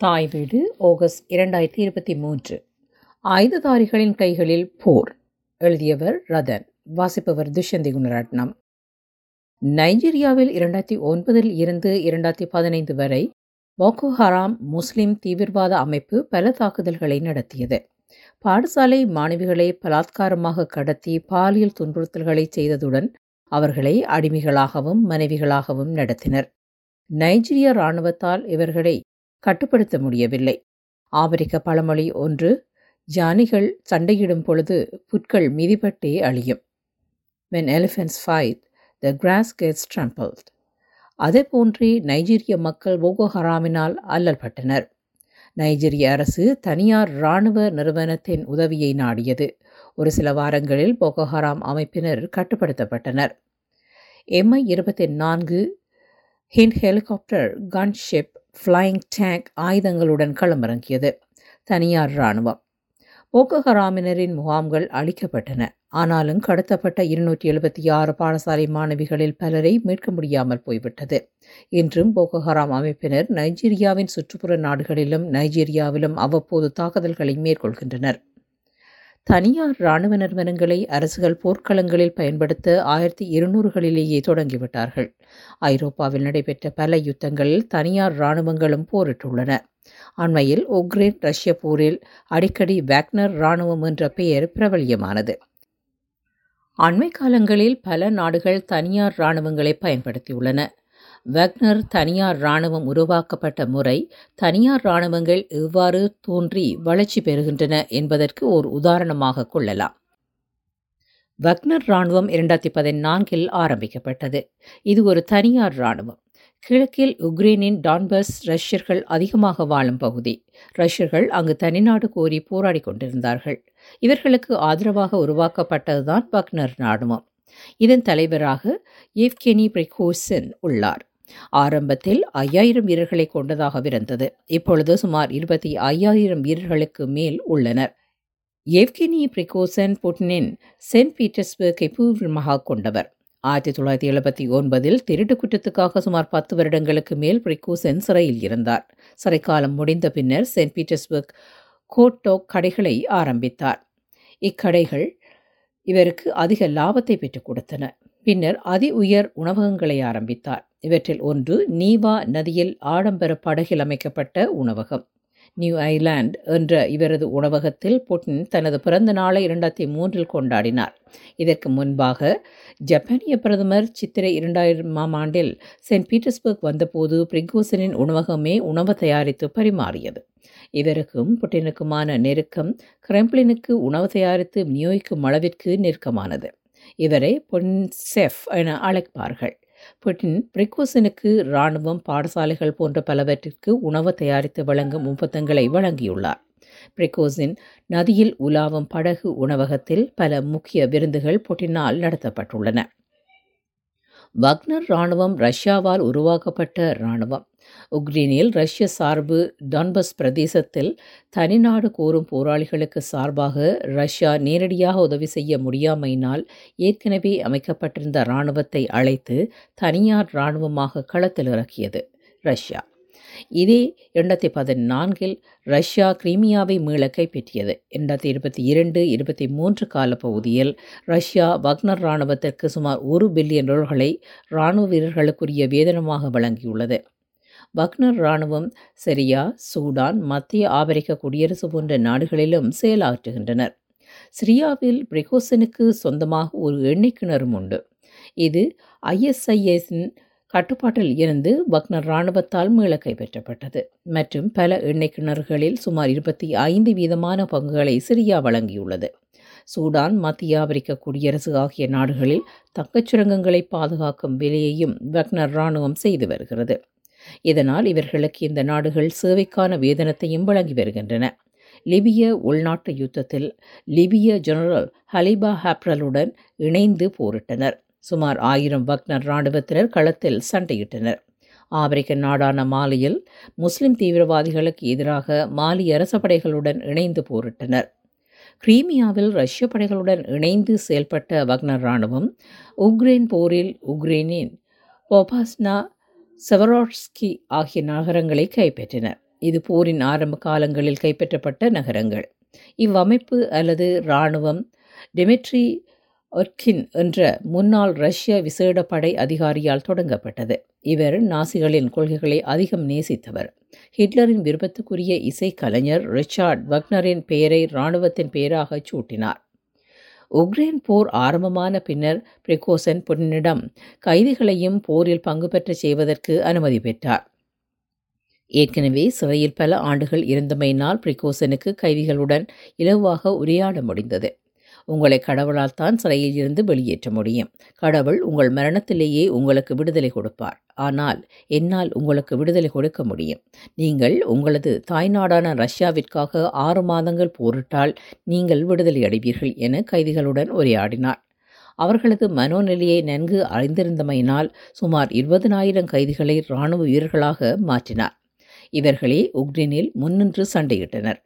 தாய் வீடு ஆகஸ்ட் இரண்டாயிரத்தி இருபத்தி மூன்று. ஆயுததாரிகளின் கைகளில் போர். எழுதியவர் ரதன். வாசிப்பவர் துஷ்யந்தி குணரட்னம். நைஜீரியாவில் இரண்டாயிரத்தி ஒன்பதில் இருந்து இரண்டாயிரத்தி பதினைந்து வரை போகோ ஹராம் முஸ்லிம் தீவிரவாத அமைப்பு பல தாக்குதல்களை நடத்தியது. பாடசாலை மாணவிகளை பலாத்காரமாக கடத்தி பாலியல் துன்புறுத்தல்களை செய்ததுடன் அவர்களை அடிமைகளாகவும் மனைவிகளாகவும் நடத்தினர். நைஜீரிய இராணுவத்தால் இவர்களை கட்டுப்படுத்த முடியவில்லை. ஆப்பிரிக்க பழமொழி ஒன்று ஜானிகள் சண்டையிடும் பொழுது புட்கள் மிதிப்பட்டே அழியும். When elephants fight the grass gets trampled அதே போன்றே நைஜீரிய மக்கள் போகோ ஹராமினால் அல்லல்பட்டனர் நைஜீரிய அரசு தனியார் இராணுவ நிறுவனத்தின் உதவியை நாடியது. ஒரு சில வாரங்களில் போகோஹராம் அமைப்பினர் கட்டுப்படுத்தப்பட்டனர். எம்ஐ இருபத்தி நான்கு Hind helicopter gunship flying tank ஆயுதங்களுடன் களமிறங்கியது. தனியார் இராணுவம். போகோ ஹராமினரின் முகாம்கள் அழிக்கப்பட்டன. ஆனாலும் கடத்தப்பட்ட இருநூற்றி எழுபத்தி ஆறு பாடசாலை மாணவிகளில் பலரை மீட்க முடியாமல் போய்விட்டது. இன்றும் போகோ ஹராம் அமைப்பினர் நைஜீரியாவின் சுற்றுப்புற நாடுகளிலும் நைஜீரியாவிலும் அவ்வப்போது தாக்குதல்களை மேற்கொள்கின்றனர். தனியார் இராணுவ நிறுவனங்களை அரசுகள் போர்க்களங்களில் பயன்படுத்த ஆயிரத்தி இருநூறுகளிலேயே தொடங்கிவிட்டார்கள். ஐரோப்பாவில் நடைபெற்ற பல யுத்தங்களில் தனியார் இராணுவங்களும் போரிட்டுள்ளன. அண்மையில் உக்ரைன் ரஷ்ய போரில் அடிக்கடி வேக்னர் இராணுவம் என்ற பெயர் பிரபல்யமானது. அண்மை காலங்களில் பல நாடுகள் தனியார் இராணுவங்களை பயன்படுத்தியுள்ளன. வெக்னர் தனியார் இராணுவம் உருவாக்கப்பட்ட முறை தனியார் இராணுவங்கள் எவ்வாறு தோன்றி வளர்ச்சி பெறுகின்றன என்பதற்கு ஓர் உதாரணமாக கொள்ளலாம். வக்னர் இராணுவம் இரண்டாயிரத்தி பதினான்கில் ஆரம்பிக்கப்பட்டது. இது ஒரு தனியார் இராணுவம். கிழக்கில் உக்ரைனின் டான்பஸ் ரஷ்யர்கள் அதிகமாக வாழும் பகுதி. ரஷ்யர்கள் அங்கு தனிநாடு கோரி போராடி கொண்டிருந்தார்கள். இவர்களுக்கு ஆதரவாக உருவாக்கப்பட்டதுதான் பக்னர் ராணுவம் இதன் தலைவராக ஏவ்கெனி பிரிகோசன் உள்ளார். ஆரம்பத்தில் ஐயாயிரம் வீரர்களை கொண்டதாகவிருந்தது இப்பொழுது சுமார் இருபத்தி ஐயாயிரம் வீரர்களுக்கு மேல் உள்ளனர். ஏவ்கெனி பிரிகோசன் புட்னின் சென்ட் பீட்டர்ஸ்பர்க்கை பூர்வமாக கொண்டவர். ஆயிரத்தி தொள்ளாயிரத்தி எழுபத்தி ஒன்பதில் திருட்டு குற்றத்துக்காக சுமார் பத்து வருடங்களுக்கு மேல் பிரிகோசன் சிறையில் இருந்தார். சிறைக்காலம் முடிந்த பின்னர் சென்ட் பீட்டர்ஸ்பர்க் கோட்டோக் கடைகளை ஆரம்பித்தார். இக்கடைகள் இவருக்கு அதிக லாபத்தை பெற்றுக் கொடுத்தன. பின்னர் அதி உயர் உணவகங்களை ஆரம்பித்தார். இவற்றில் ஒன்று நீவா நதியில் ஆடம்பர படகில் அமைக்கப்பட்ட உணவகம். நியூ ஐலாண்ட் என்ற இவரது உணவகத்தில் புட்டின் தனது பிறந்த நாளை இரண்டாயிரத்தி மூன்றில் கொண்டாடினார். இதற்கு முன்பாக ஜப்பானிய பிரதமர் சித்திரை இரண்டாயிரமாம் ஆண்டில் சென்ட் பீட்டர்ஸ்பர்க் வந்தபோது பிரிகோசனின் உணவகமே உணவு தயாரித்து பரிமாறியது. இவருக்கும் புட்டினுக்குமான நெருக்கம் கிரெம்ப்ளினுக்கு உணவு தயாரித்து விநியோகிக்கும் அளவிற்கு நெருக்கமானது. இவரை பொன் செஃப் என அழைப்பார்கள். புட்டின் பிரிகோசனுக்கு இராணுவம் பாடசாலைகள் போன்ற பலவற்றிற்கு உணவு தயாரித்து வழங்கும் ஒப்பந்தங்களை வழங்கியுள்ளார். பிரிகோசின் நதியில் உலாவும் படகு உணவகத்தில் பல முக்கிய விருந்துகள் புட்டினால் நடத்தப்பட்டுள்ளன. வக்னர் இராணுவம் ரஷ்யாவால் உருவாக்கப்பட்ட இராணுவம். உக்ரைனில் ரஷ்ய சார்பு டான்பஸ் பிரதேசத்தில் தனிநாடு கோரும் போராளிகளுக்கு சார்பாக ரஷ்யா நேரடியாக உதவி செய்ய முடியாமையினால் ஏற்கனவே அமைக்கப்பட்டிருந்த இராணுவத்தை அழைத்து தனியார் இராணுவமாக களத்தில் இறக்கியது ரஷ்யா. இதே இரண்டாயிரத்தி பதினான்கில் ரஷ்யா கிரீமியாவை மீள கைப்பற்றியது. இரண்டாயிரத்தி இருபத்தி இரண்டு இருபத்தி மூன்று காலப்பகுதியில் ரஷ்யா வக்னர் இராணுவத்திற்கு சுமார் ஒரு பில்லியன் டாலர்களை இராணுவ வீரர்களுக்குரிய வேதனமாக வழங்கியுள்ளது. வக்னர் இராணுவம் சிரியா சூடான் மத்திய ஆப்பிரிக்க குடியரசு போன்ற நாடுகளிலும் செயலாற்றுகின்றனர். சிரியாவில் பிரிகோசனுக்கு சொந்தமாக ஒரு எண்ணெய் கிணறும் உண்டு. இது ஐஎஸ்ஐஎஸின் கட்டுப்பாட்டில் இருந்து வக்னர் இராணுவத்தால் மீள கைப்பற்றப்பட்டது. மற்றும் பல எண்ணெய் கிணறுகளில் சுமார் இருபத்தி ஐந்து வீதமான பங்குகளை சிரியா வழங்கியுள்ளது. சூடான் மத்திய ஆப்பிரிக்க குடியரசு ஆகிய நாடுகளில் தக்கச் சுரங்கங்களை பாதுகாக்கும் வேலையையும் வக்னர் இராணுவம் செய்து வருகிறது. இதனால் இவர்களுக்கு இந்த நாடுகள் சேவைக்கான வேதனத்தையும் வழங்கி வருகின்றன. லிபிய உள்நாட்டு யுத்தத்தில் லிபிய ஜெனரல் ஹலிபா ஹாப்ரலுடன் இணைந்து போரிட்டனர். சுமார் ஆயிரம் வக்னர் இராணுவத்தினர் களத்தில் சண்டையிட்டனர். ஆப்பிரிக்க நாடான மாலியில் முஸ்லிம் தீவிரவாதிகளுக்கு எதிராக மாலி அரச படைகளுடன் இணைந்து போரிட்டனர். கிரீமியாவில் ரஷ்ய படைகளுடன் இணைந்து செயல்பட்ட வக்னர் இராணுவம் உக்ரைன் போரில் உக்ரைனின் பொபாஸ்னா செவரோட்ஸ்கி ஆகிய நகரங்களை கைப்பற்றினர் இது போரின் ஆரம்ப காலங்களில் கைப்பற்றப்பட்ட நகரங்கள். இவ்வமைப்பு அல்லது இராணுவம் டெமிட்ரி ஒர்கின் என்ற முன்னாள் ரஷ்ய விசேட படை அதிகாரியால் தொடங்கப்பட்டது. இவர் நாசிகளின் கொள்கைகளை அதிகம் நேசித்தவர். ஹிட்லரின் விருப்பத்துக்குரிய இசைக்கலைஞர் ரிச்சார்ட் வக்னரின் பெயரை இராணுவத்தின் பெயராக சூட்டினார். உக்ரைன் போர் ஆரம்பமான பின்னர் பிரிகோசன் பொன்னிடம் கைதிகளையும் போரில் பங்கு பெற்றச் செய்வதற்கு அனுமதி பெற்றார். ஏற்கனவே சிறையில் பல ஆண்டுகள் இருந்தமையினால் பிரிகோசனுக்கு கைதிகளுடன் இலவாக உரையாட முடிந்தது. உங்களை கடவுளால் தான் சிறையில் இருந்து வெளியேற்ற முடியும். கடவுள் உங்கள் மரணத்திலேயே உங்களுக்கு விடுதலை கொடுப்பார். ஆனால் என்னால் உங்களுக்கு விடுதலை கொடுக்க முடியும். நீங்கள் உங்களது தாய்நாடான ரஷ்யாவிற்காக ஆறு மாதங்கள் போரிட்டால் நீங்கள் விடுதலை அடைவீர்கள் என கைதிகளுடன் உரையாடினார். அவர்களது மனோநிலையை நன்கு அறிந்திருந்தமையினால் சுமார் இருபதனாயிரம் கைதிகளை இராணுவ வீரர்களாக மாற்றினார். இவர்களே உக்ரைனில் முன்னின்று சண்டையிட்டனர்.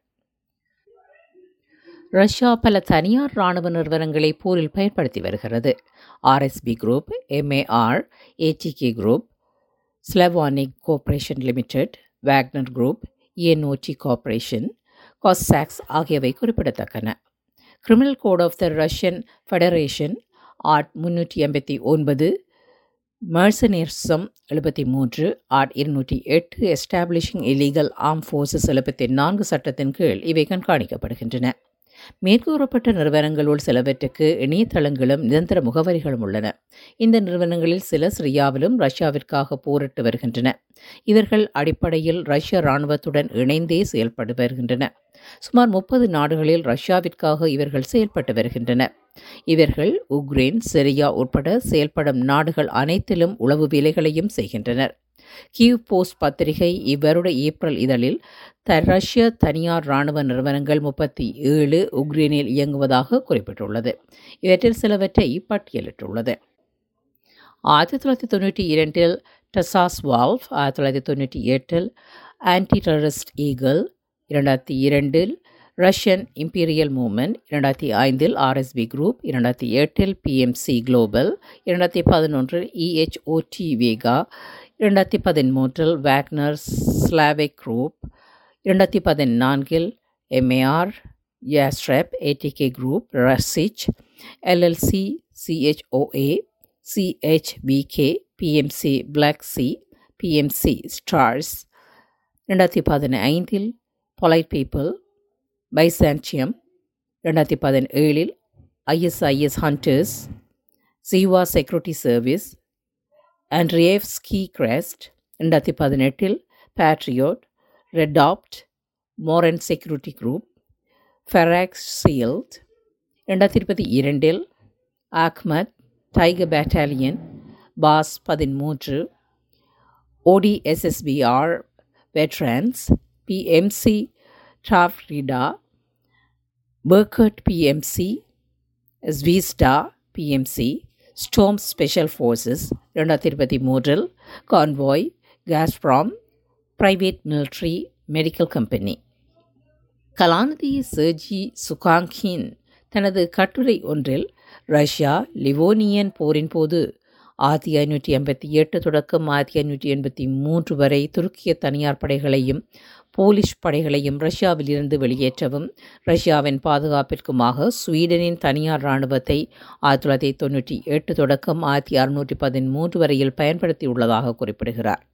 ரஷ்யா பல தனியார் இராணுவ நிறுவனங்களை போரில் பயன்படுத்தி வருகிறது. RSB group MAR ATK group Slavonic cooperation limited Wagner group ENOT corporation Cossacks ஆகியவை குறிப்பிடத்தக்கன. Criminal code of the Russian federation art முன்னூற்றி எண்பத்தி ஒன்பது மர்சனேர்சம் எழுபத்தி மூன்று ஆர்ட் இருநூற்றி எட்டு எஸ்டாப்ளிஷிங் இலீகல் ஆர்ம் ஃபோர்ஸஸ் எழுபத்தி நான்கு சட்டத்தின் கீழ் இவை கண்காணிக்கப்படுகின்றன. மேற்கூறப்பட்ட நிறுவனங்களுள் சிலவற்றுக்கு இணையதளங்களும் நிரந்தர முகவரிகளும் உள்ளன. இந்த நிறுவனங்களில் சில சிரியாவிலும் ரஷ்யாவிற்காக போரிட்டு வருகின்றன. இவர்கள் அடிப்படையில் ரஷ்ய இராணுவத்துடன் இணைந்தே செயல்பட்டு வருகின்றன. சுமார் முப்பது நாடுகளில் ரஷ்யாவிற்காக இவர்கள் செயல்பட்டு வருகின்றன. இவர்கள் உக்ரைன் சிரியா உட்பட செயல்படும் நாடுகள் அனைத்திலும் உளவு வேலைகளையும் செய்கின்றனர். கியூ போஸ்ட் பத்திரிகை இவ்வருட ஏப்ரல் இதழில் த ரஷ்ய தனியார் இராணுவ நிறுவனங்கள் முப்பத்தி ஏழு உக்ரைனில் இயங்குவதாக குறிப்பிட்டுள்ளது. இவற்றில் சிலவற்றை பட்டியலிட்டுள்ளது. ஆயிரத்தி தொள்ளாயிரத்தி தொண்ணூற்றி இரண்டில் டெசாஸ் வால்ஃப் ஆயிரத்தி தொள்ளாயிரத்தி தொண்ணூற்றி எட்டில் ஆன்டி டெரரிஸ்ட் ஈகிள் இரண்டாயிரத்தி இரண்டில் ரஷ்யன் இம்பீரியல் மூமெண்ட் இரண்டாயிரத்தி ஐந்தில் ஆர்எஸ்பி குரூப் இரண்டாயிரத்தி எட்டில் பிஎம்சி குளோபல் இரண்டாயிரத்தி பதினொன்றில் இஹெச்ஓடி வேகா இரண்டாயிரத்தி பதிமூன்றில் வேக்னர் ஸ்லாவிக் குரூப் இரண்டாயிரத்தி பதினான்கில் MAR Yastreb ATK group Rusich LLC CHOA CHPK PMC Black Sea PMC Stars ரெண்டாயிரத்தி பதினைந்தில் பொலைட் பீப்புள் பைசான்சியம் ரெண்டாயிரத்தி பதினேழில் ஐஎஸ்ஐஎஸ் ஹண்டர்ஸ் ஜீவா செக்யூரிட்டி சர்வீஸ் ஆண்ட்ரியேவ்ஸ்கி கிரெஸ்ட் ரெண்டாயிரத்தி பதினெட்டில் Patriot Redut Moran security group Ferax shield ரெண்டாயிரத்தி இருபத்தி இரண்டில் ஆக்மத் டைகர் பேட்டாலியன் பாஸ் பதிமூன்று ஓடிஎஸ்எஸ்பிஆர் veterans BMC டாஃப்ரிடா forgot PMC ஸ்வீஸ்டா BMC storm special forces ரெண்டாயிரத்தி இருபத்தி மூன்றில் convoy Gazprom private military medical company கலாநிதி சர்ஜி சுகாங்கின் தனது கட்டுரை ஒன்றில் ரஷ்யா லிவோனியன் போரின் போது ஆயிரத்தி ஐநூற்றி எண்பத்தி எட்டு தொடக்கம் ஆயிரத்தி ஐநூற்றி எண்பத்தி மூன்று வரை துருக்கிய தனியார் படைகளையும் போலிஷ் படைகளையும் ரஷ்யாவில் இருந்து வெளியேற்றவும் ரஷ்யாவின் பாதுகாப்பிற்குமாக ஸ்வீடனின் தனியார் இராணுவத்தை ஆயிரத்தி தொள்ளாயிரத்தி தொண்ணூற்றி எட்டு தொடக்கம் ஆயிரத்தி அறுநூற்றி பதிமூன்று வரையில் பயன்படுத்தியுள்ளதாக குறிப்பிடுகிறார்.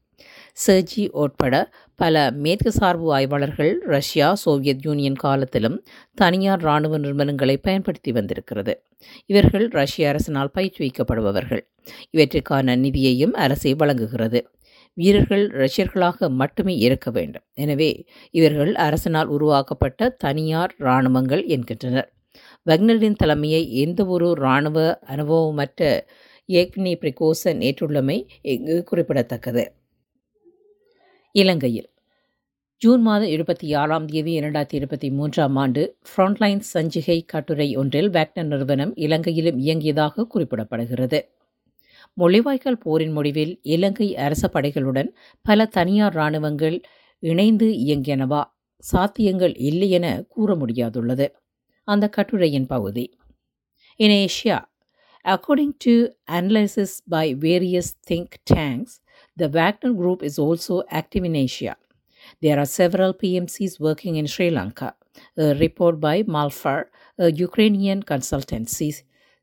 சர்ஜி உட்பட பல மேற்கு சார்பு ஆய்வாளர்கள் ரஷ்யா சோவியத் யூனியன் காலத்திலும் தனியார் இராணுவ நிறுவனங்களை பயன்படுத்தி வந்திருக்கிறது. இவர்கள் ரஷ்ய அரசினால் பயிற்றுவிக்கப்படுபவர்கள். இவற்றிற்கான நிதியையும் அரசே வழங்குகிறது. வீரர்கள் ரஷ்யர்களாக மட்டுமே இருக்க வேண்டும். எனவே இவர்கள் அரசனால் உருவாக்கப்பட்ட தனியார் இராணுவங்கள் என்கின்றனர். வக்னரின் தலைமையை எந்தவொரு இராணுவ அனுபவமற்ற ஏக்னி பிரிகோசன் ஏற்றுள்ளமை இங்கு குறிப்பிடத்தக்கது. இலங்கையில் ஜூன் மாதம் இருபத்தி ஆறாம் தேதி இரண்டாயிரத்தி இருபத்தி மூன்றாம் ஆண்டு ஃப்ரண்ட்லைன் சஞ்சிகை கட்டுரை ஒன்றில் வேக்னர் நிறுவனம் இலங்கையிலும் இயங்கியதாக குறிப்பிடப்படுகிறது. மொழிவாய்க்கால் போரின் முடிவில் இலங்கை அரச படைகளுடன் பல தனியார் இராணுவங்கள் இணைந்து இயங்கியனவா? சாத்தியங்கள் இல்லை என கூற முடியாதுள்ளது. அந்த கட்டுரையின் பகுதி. In Asia according to analysis by various think tanks the Wagner group is also active in Asia There are several PMCs working in Sri Lanka. A report by Malfar, a Ukrainian consultancy,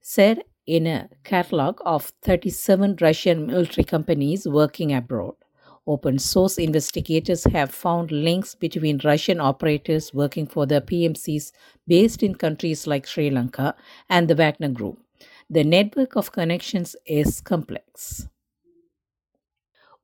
said in a catalog of 37 Russian military companies working abroad. Open source investigators have found links between Russian operators working for the PMCs based in countries like Sri Lanka and the Wagner Group. The network of connections is complex.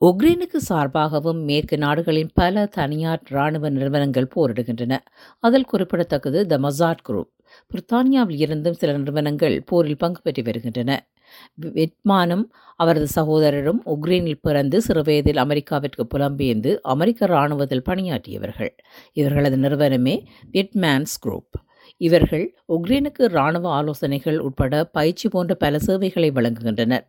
உக்ரைனுக்கு சார்பாகவும் மேற்கு நாடுகளின் பல தனியார் இராணுவ நிறுவனங்கள் போரிடுகின்றன அதில் குறிப்பிடத்தக்கது த மசாட் குரூப் பிரித்தானியாவில் இருந்தும் சில நிறுவனங்கள் போரில் பங்கு பெற்று வருகின்றன. வெட்மானும் அவரது சகோதரரும் உக்ரைனில் பிறந்து சிறுவயதில் அமெரிக்காவிற்கு புலம்பெயர்ந்து அமெரிக்க இராணுவத்தில் பணியாற்றியவர்கள். இவர்களது நிறுவனமே விட்மேன்ஸ் குரூப். இவர்கள் உக்ரைனுக்கு இராணுவ ஆலோசனைகள் உட்பட பயிற்சி போன்ற பல சேவைகளை வழங்குகின்றனர்.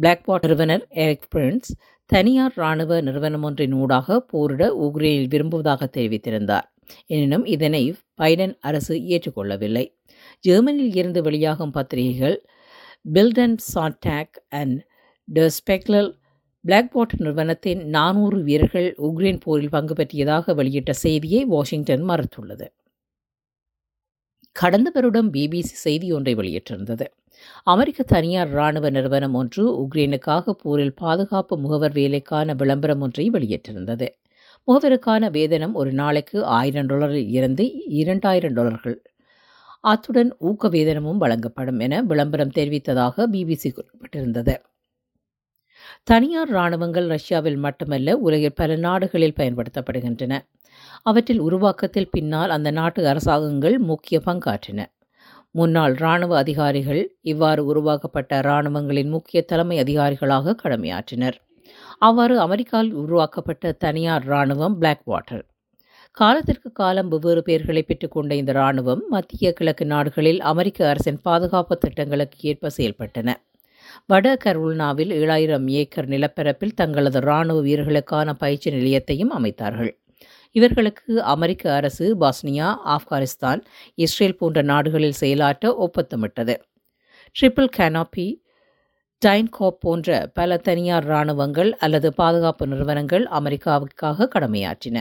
பிளாக்பாட் நிறுவனர் எரிக் பிரின்ஸ் தனியார் இராணுவ நிறுவனம் ஒன்றின் ஊடாக போரிட உக்ரைனில் விரும்புவதாக தெரிவித்திருந்தார். எனினும் இதனை பைடன் அரசு ஏற்றுக்கொள்ளவில்லை. ஜெர்மனியில் இருந்து வெளியாகும் பத்திரிகைகள் பில்டன் சாட்டாக் அண்ட் ட ஸ்பெக்லல் பிளாக்பாட் நிறுவனத்தின் நானூறு வீரர்கள் உக்ரைன் போரில் பங்கு பெற்றியதாக வெளியிட்ட செய்தியை வாஷிங்டன் மறுத்துள்ளது. கடந்த வருடம் பிபிசி செய்தி ஒன்றை வெளியிட்டிருந்தது. அமெரிக்க தனியார் இராணுவ நிறுவனம் ஒன்று உக்ரைனுக்காக போரில் பாதுகாப்பு முகவர் வேலைக்கான விளம்பரம் ஒன்றை வெளியிட்டிருந்தது. மூவருக்கான வேதனம் ஒரு நாளைக்கு ஆயிரம் டாலரில் இருந்து இரண்டாயிரம் டாலர்கள். அத்துடன் ஊக்க வேதனமும் வழங்கப்படும் என விளம்பரம் தெரிவித்ததாக பிபிசி குறிப்பிட்டிருந்தது. தனியார் இராணுவங்கள் ரஷ்யாவில் மட்டுமல்ல உலகில் பல நாடுகளில் பயன்படுத்தப்படுகின்றன. அவற்றில் உருவாக்கத்தில் பின்னால் அந்த நாட்டு அரசாங்கங்கள் முக்கிய பங்காற்றின. முன்னாள் இராணுவ அதிகாரிகள் இவ்வாறு உருவாக்கப்பட்ட இராணுவங்களின் முக்கிய தலைமை அதிகாரிகளாக கடமையாற்றினர். அவ்வாறு அமெரிக்காவில் உருவாக்கப்பட்ட தனியார் இராணுவம் பிளாக் வாட்டர் காலத்திற்கு காலம் வெவ்வேறு பெயர்களை பெற்றுக்கொண்ட இந்த இராணுவம் மத்திய கிழக்கு நாடுகளில் அமெரிக்க அரசின் பாதுகாப்பு திட்டங்களுக்கு ஏற்ப செயல்பட்டன. வட கரோலினாவில் ஏழாயிரம் ஏக்கர் நிலப்பரப்பில் தங்களது இராணுவ வீரர்களுக்கான பயிற்சி நிலையத்தையும் அமைத்தார்கள். இவர்களுக்கு அமெரிக்க அரசு பாஸ்னியா ஆப்கானிஸ்தான் இஸ்ரேல் போன்ற நாடுகளில் செயலாற்ற ஒப்பந்தமிட்டது. ட்ரிபிள் கேனாபி டைன்காப் போன்ற பல தனியார் இராணுவங்கள் அல்லது பாதுகாப்பு நிறுவனங்கள் அமெரிக்காவுக்காக கடமையாற்றின.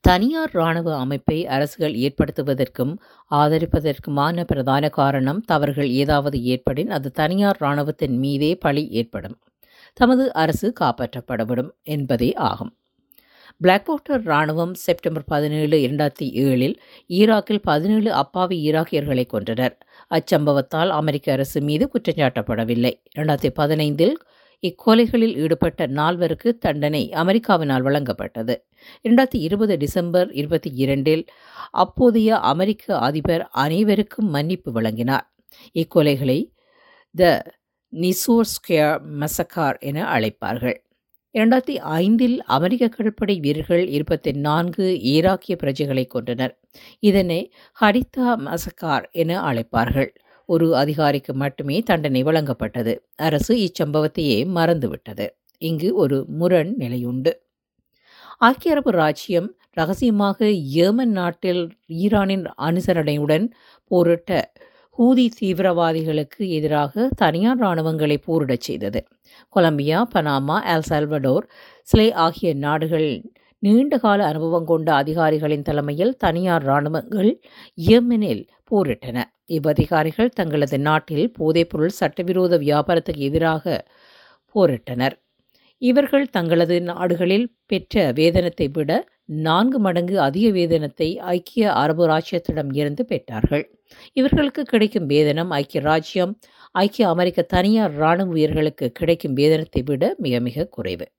தனியார் இராணுவ அமைப்பை அரசுகள் ஏற்படுத்துவதற்கும் ஆதரிப்பதற்குமான பிரதான காரணம் தவறுகள் ஏதாவது ஏற்படின் அது தனியார் இராணுவத்தின் மீதே பழி ஏற்படும். தமது அரசு காப்பாற்றப்படவிடும் என்பதே ஆகும். பிளாக்வாட்டர் இராணுவம் செப்டம்பர் பதினேழு இரண்டாயிரத்தி ஏழில் ஈராக்கில் பதினேழு அப்பாவி ஈராக்கியர்களை கொன்றனர். அச்சம்பவத்தால் அமெரிக்க அரசு மீது குற்றஞ்சாட்டப்படவில்லை இரண்டாயிரத்தி பதினைந்தில் இக்கொலைகளில் ஈடுபட்ட நால்வருக்கு தண்டனை அமெரிக்காவினால் வழங்கப்பட்டது. இரண்டாயிரத்தி இருபது டிசம்பர் இருபத்தி இரண்டில் அப்போதைய அமெரிக்க அதிபர் அனைவருக்கும் மன்னிப்பு வழங்கினார். இக்கொலைகளை த நிசோர் ஸ்கேர் மசக்கார் என அழைப்பார்கள். இரண்டாயிரத்தி ஐந்தில் அமெரிக்க கடற்படை வீரர்கள் இருபத்தி நான்கு ஈராக்கிய பிரஜைகளை கொண்டனர் இதனை ஹரிதா மசக்கார் என அழைப்பார்கள். ஒரு அதிகாரிக்கு மட்டுமே தண்டனை வழங்கப்பட்டது. அரசு இச்சம்பவத்தையே மறந்துவிட்டது. இங்கு ஒரு முரண் நிலையுண்டு. ஐக்கிய அரபு ராச்சியம் ரகசியமாக ஏமன் நாட்டில் ஈரானின் அனுசரணையுடன் போரிட்ட ஹூதி தீவிரவாதிகளுக்கு எதிராக தனியார் இராணுவங்களை போரிடச் செய்தது. Colombia Panama El Salvador Chile ஆகிய நாடுகள் நீண்டகால அனுபவம் கொண்ட அதிகாரிகளின் தலைமையில் தனியார் இராணுவங்கள் யெமனில் போரிட்டன. இவ்வதிகாரிகள் தங்களது நாட்டில் போதைப்பொருள் சட்டவிரோத வியாபாரத்துக்கு எதிராக போரிட்டனர். இவர்கள் தங்களது நாடுகளில் பெற்ற வேதனத்தை விட நான்கு மடங்கு அதிக வேதனத்தை ஐக்கிய அரபு ராஜ்யத்திடம் இருந்து பெற்றார்கள். இவர்களுக்கு கிடைக்கும் வேதனம் ஐக்கிய ராஜ்யம் ஐக்கிய அமெரிக்க தனியார் இராணுவ வீரர்களுக்கு கிடைக்கும் வேதனத்தை விட மிக மிக குறைவு.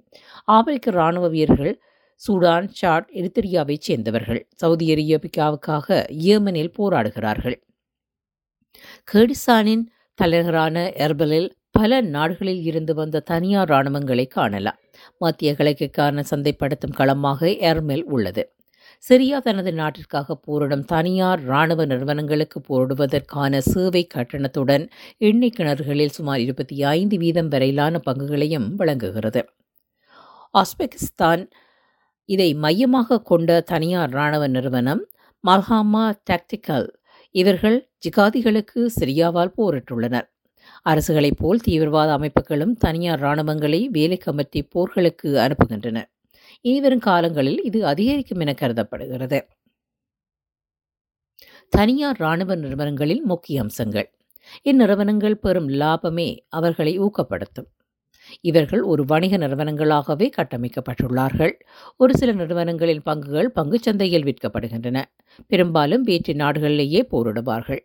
ஆப்பிரிக்க இராணுவ வீரர்கள் சூடான் சாட் எரித்திரியாவைச் சேர்ந்தவர்கள். சவுதி அரேபியாவுக்காக ஏமனில் போராடுகிறார்கள். கேடிசானின் தலைநகரான எர்பலில் பல நாடுகளில் இருந்து வந்த தனியார் இராணுவங்களை காணலாம். மத்திய கிழக்கிற்கான சந்தைப்படுத்தும் களமாக ஏர்மெல் உள்ளது. சிரியா தனது நாட்டிற்காக போரிடும் தனியார் இராணுவ நிறுவனங்களுக்கு போரிடுவதற்கான சேவை கட்டணத்துடன் எண்ணெய் கிணறுகளில் சுமார் இருபத்தி ஐந்து வீதம் வரையிலான பங்குகளையும் வழங்குகிறது. ஆஸ்பெகிஸ்தான் இதை மையமாக கொண்ட தனியார் இராணுவ நிறுவனம் மல்ஹாமா டாக்டிக்கல் இவர்கள் ஜிகாதிகளுக்கு சிரியாவால் போரிட்டுள்ளனர். அரசுகளைப் போல் தீவிரவாத அமைப்புகளும் தனியார் இராணுவங்களை வேலைக்கு அமர்த்தி போர்களுக்கு அனுப்புகின்றன. இனிவரும் காலங்களில் இது அதிகரிக்கும் என கருதப்படுகிறது. தனியார் இராணுவ நிறுவனங்களில் முக்கிய அம்சங்கள். இந்நிறுவனங்கள் பெறும் லாபமே அவர்களை ஊக்கப்படுத்தும். இவர்கள் ஒரு வணிக நிறுவனங்களாகவே கட்டமைக்கப்பட்டுள்ளார்கள். ஒரு சில நிறுவனங்களின் பங்குகள் பங்குச் சந்தையில் விற்கப்படுகின்றன. பெரும்பாலும் வேற்று நாடுகளிலேயே போரிடுவார்கள்.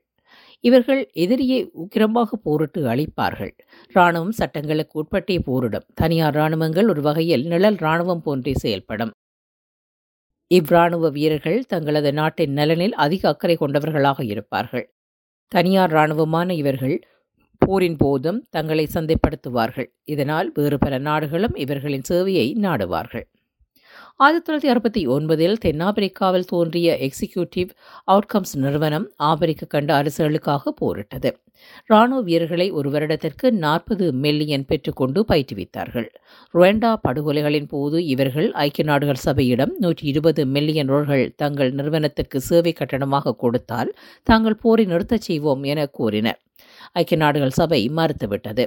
இவர்கள் எதிரியை உக்கிரமாக போரிட்டு அழிப்பார்கள். இராணுவம் சட்டங்களுக்கு உட்பட்டே போரிடும். தனியார் இராணுவங்கள் ஒரு வகையில் நிழல் இராணுவம் போன்றே செயல்படும். இவ்ராணுவ வீரர்கள் தங்களது நாட்டின் நலனில் அதிக அக்கறை கொண்டவர்களாக இருப்பார்கள். தனியார் இராணுவமான இவர்கள் போரின் போதும் தங்களை சந்தைப்படுத்துவார்கள். இதனால் வேறு பல நாடுகளும் இவர்களின் சேவையை நாடுவார்கள். ஆயிரத்தி தொள்ளாயிரத்தி அறுபத்தி ஒன்பதில் தென்னாப்பிரிக்காவில் தோன்றிய எக்ஸிக்யூட்டிவ் அவுட்கம்ஸ் நிறுவனம் ஆப்பிரிக்க கண்ட அரசுகளுக்காக போரிட்டது. ராணுவ வீரர்களை ஒரு வருடத்திற்கு நாற்பது மில்லியன் பெற்றுக்கொண்டு பயிற்றுவித்தார்கள். ருவண்டா படுகொலைகளின் போது இவர்கள் ஐக்கிய நாடுகள் சபையிடம் நூற்றி இருபது மில்லியன் ரோல்கள் தங்கள் நிறுவனத்திற்கு சேவை கட்டணமாக கொடுத்தால் தாங்கள் போரை நிறுத்தச் செய்வோம் என கூறினர். ஐக்கிய நாடுகள் சபை மறுத்துவிட்டது.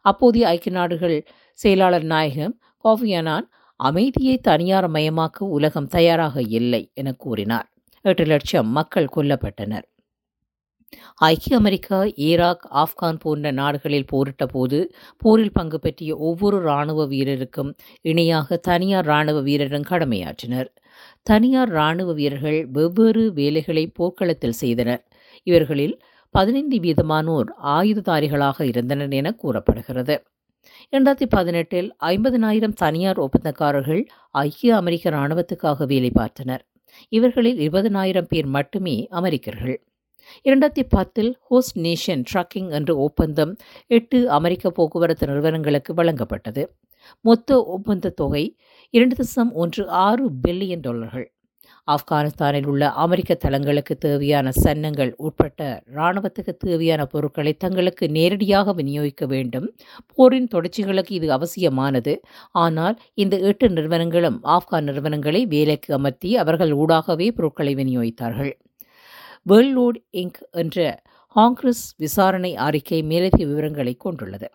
அப்போதைய ஐக்கிய நாடுகள் செயலாளர் நாயகம் கோஃபியனான் அமைதியை தனியார் மயமாக்க உலகம் தயாராக இல்லை என கூறினார். எட்டு லட்சம் மக்கள் கொல்லப்பட்டனர். ஐக்கிய அமெரிக்கா ஈராக் ஆப்கான் போன்ற நாடுகளில் போரிட்ட போது போரில் பங்கு பெற்றிய ஒவ்வொரு இராணுவ வீரருக்கும் இணையாக தனியார் இராணுவ வீரரும் கடமையாற்றினர். தனியார் இராணுவ வீரர்கள் வெவ்வேறு வேலைகளை போர்க்களத்தில் செய்தனர். இவர்களில் பதினைந்து வீதமானோர் ஆயுததாரிகளாக இருந்தனர் என கூறப்படுகிறது. இரண்டாயிரத்தி பதினெட்டில் ஐம்பதினாயிரம் தனியார் ஒப்பந்தக்காரர்கள் ஐக்கிய அமெரிக்க இராணுவத்துக்காக வேலை பார்த்தனர். இவர்களில் இருபதனாயிரம் பேர் மட்டுமே அமெரிக்கர்கள். இரண்டாயிரத்தி பத்தில் ஹோஸ்ட் நேஷன் ட்ரக்கிங் என்ற ஒப்பந்தம் எட்டு அமெரிக்க போக்குவரத்து நிறுவனங்களுக்கு வழங்கப்பட்டது. மொத்த ஒப்பந்த தொகை இரண்டு தசம் ஒன்று ஆறு பில்லியன் டாலர்கள். ஆப்கானிஸ்தானில் உள்ள அமெரிக்க தளங்களுக்கு தேவையான சன்னங்கள் உட்பட்ட இராணுவத்துக்கு தேவையான பொருட்களை தங்களுக்கு நேரடியாக விநியோகிக்க வேண்டும். போரின் தொடர்ச்சிகளுக்கு இது அவசியமானது. ஆனால் இந்த எட்டு நிறுவனங்களும் ஆப்கான் நிறுவனங்களை வேலைக்கு அமர்த்தி அவர்கள் ஊடாகவே பொருட்களை விநியோகித்தார்கள். வேர்ல்ட்லோட் இங்க் என்ற ஹாங்கிரஸ் விசாரணை அறிக்கை மேலதிக விவரங்களை கொண்டுள்ளது.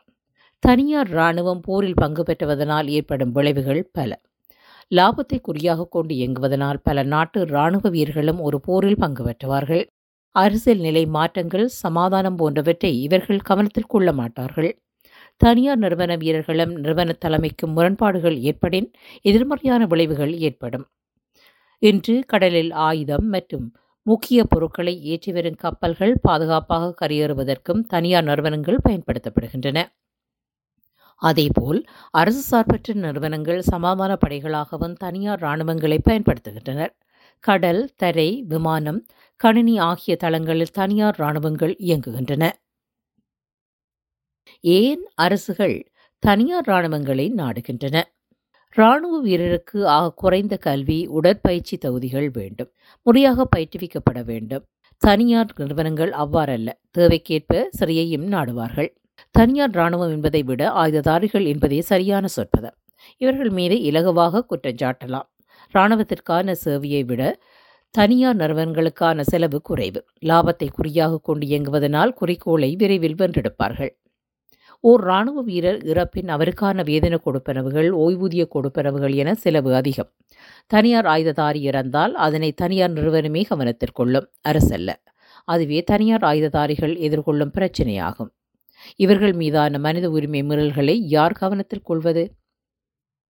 தனியார் இராணுவம் போரில் பங்கு பெற்றுவதனால் ஏற்படும் விளைவுகள் பல. லாபத்தை குறியாக கொண்டு இயங்குவதனால் பல நாட்டு இராணுவ வீரர்களும் ஒரு போரில் பங்கு பெற்றுவார்கள். அரசியல் நிலை மாற்றங்கள் சமாதானம் போன்றவற்றை இவர்கள் கவனத்தில் கொள்ள மாட்டார்கள். தனியார் நிறுவன வீரர்களும் நிறுவன தலைமைக்கும் முரண்பாடுகள் ஏற்படின் எதிர்மறையான விளைவுகள் ஏற்படும். இன்று கடலில் ஆயுதம் மற்றும் முக்கிய பொருட்களை ஏற்றி வரும் கப்பல்கள் பாதுகாப்பாக கரையேறுவதற்கும் தனியார் நிறுவனங்கள் பயன்படுத்தப்படுகின்றன. அதேபோல் அரசு சார்பற்ற நிறுவனங்கள் சமாதான படைகளாகவும் தனியார் இராணுவங்களை பயன்படுத்துகின்றனர். கடல் தரை விமானம் கணினி ஆகிய தளங்களில் தனியார் இராணுவங்கள் இயங்குகின்றன. ஏன் அரசுகள் தனியார் இராணுவங்களை நாடுகின்றன? இராணுவ வீரருக்கு ஆக குறைந்த கல்வி உடற்பயிற்சி தகுதிகள் வேண்டும். முறையாக பயிற்றுவிக்கப்பட வேண்டும். தனியார் நிறுவனங்கள் அவ்வாறல்ல. தேவைக்கேற்ப சிறையையும் நாடுவார்கள். தனியார் இராணுவம் என்பதை விட ஆயுததாரிகள் என்பதே சரியான சொற்பதம். இவர்கள் மீது இலகுவாக குற்றஞ்சாட்டலாம் இராணுவத்திற்கான சேவையை விட தனியார் நிறுவனங்களுக்கான செலவு குறைவு. லாபத்தை குறியாக கொண்டு இயங்குவதனால் குறிக்கோளை விரைவில் வென்றெடுப்பார்கள். ஓர் இராணுவ வீரர் இறப்பின் அவருக்கான வேதனை கொடுப்பனவுகள் ஓய்வூதிய கொடுப்பனவுகள் என செலவு அதிகம். தனியார் ஆயுததாரி இறந்தால் அதனை தனியார் நிறுவனமே கவனத்திற்கொள்ளும் அரசல்ல. அதுவே தனியார் ஆயுததாரிகள் எதிர்கொள்ளும் பிரச்சினையாகும். இவர்கள் மீதான மனித உரிமை மீறல்களை யார் கவனத்தில் கொள்வது?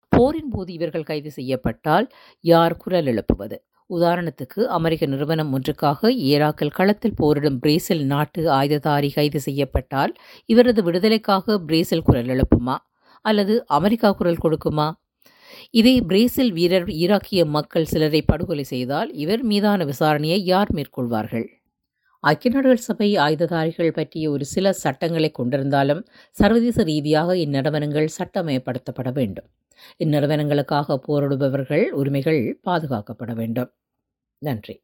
போரின் போது இவர்கள் கைது செய்யப்பட்டால் யார் குரல் எழுப்புவது? உதாரணத்துக்கு அமெரிக்க நிறுவனம் ஒன்றுக்காக ஈராக்கில் களத்தில் போரிடும் பிரேசில் நாட்டு ஆயுததாரி கைது செய்யப்பட்டால் இவரது விடுதலைக்காக பிரேசில் குரல் எழுப்புமா? அல்லது அமெரிக்கா குரல் கொடுக்குமா? இதே பிரேசில் வீரர் ஈராக்கிய மக்கள் சிலரை படுகொலை செய்தால் இவர் மீதான விசாரணையை யார் மேற்கொள்வார்கள்? ஐக்கிய நாடுகள் சபை ஆயுததாரிகள் பற்றிய ஒரு சில சட்டங்களை கொண்டிருந்தாலும் சர்வதேச ரீதியாக இந்நிறுவனங்கள் சட்டமயப்படுத்தப்பட வேண்டும். இந்நிறுவனங்களுக்காக போரிடுபவர்கள் உரிமைகள் பாதுகாக்கப்பட வேண்டும். நன்றி.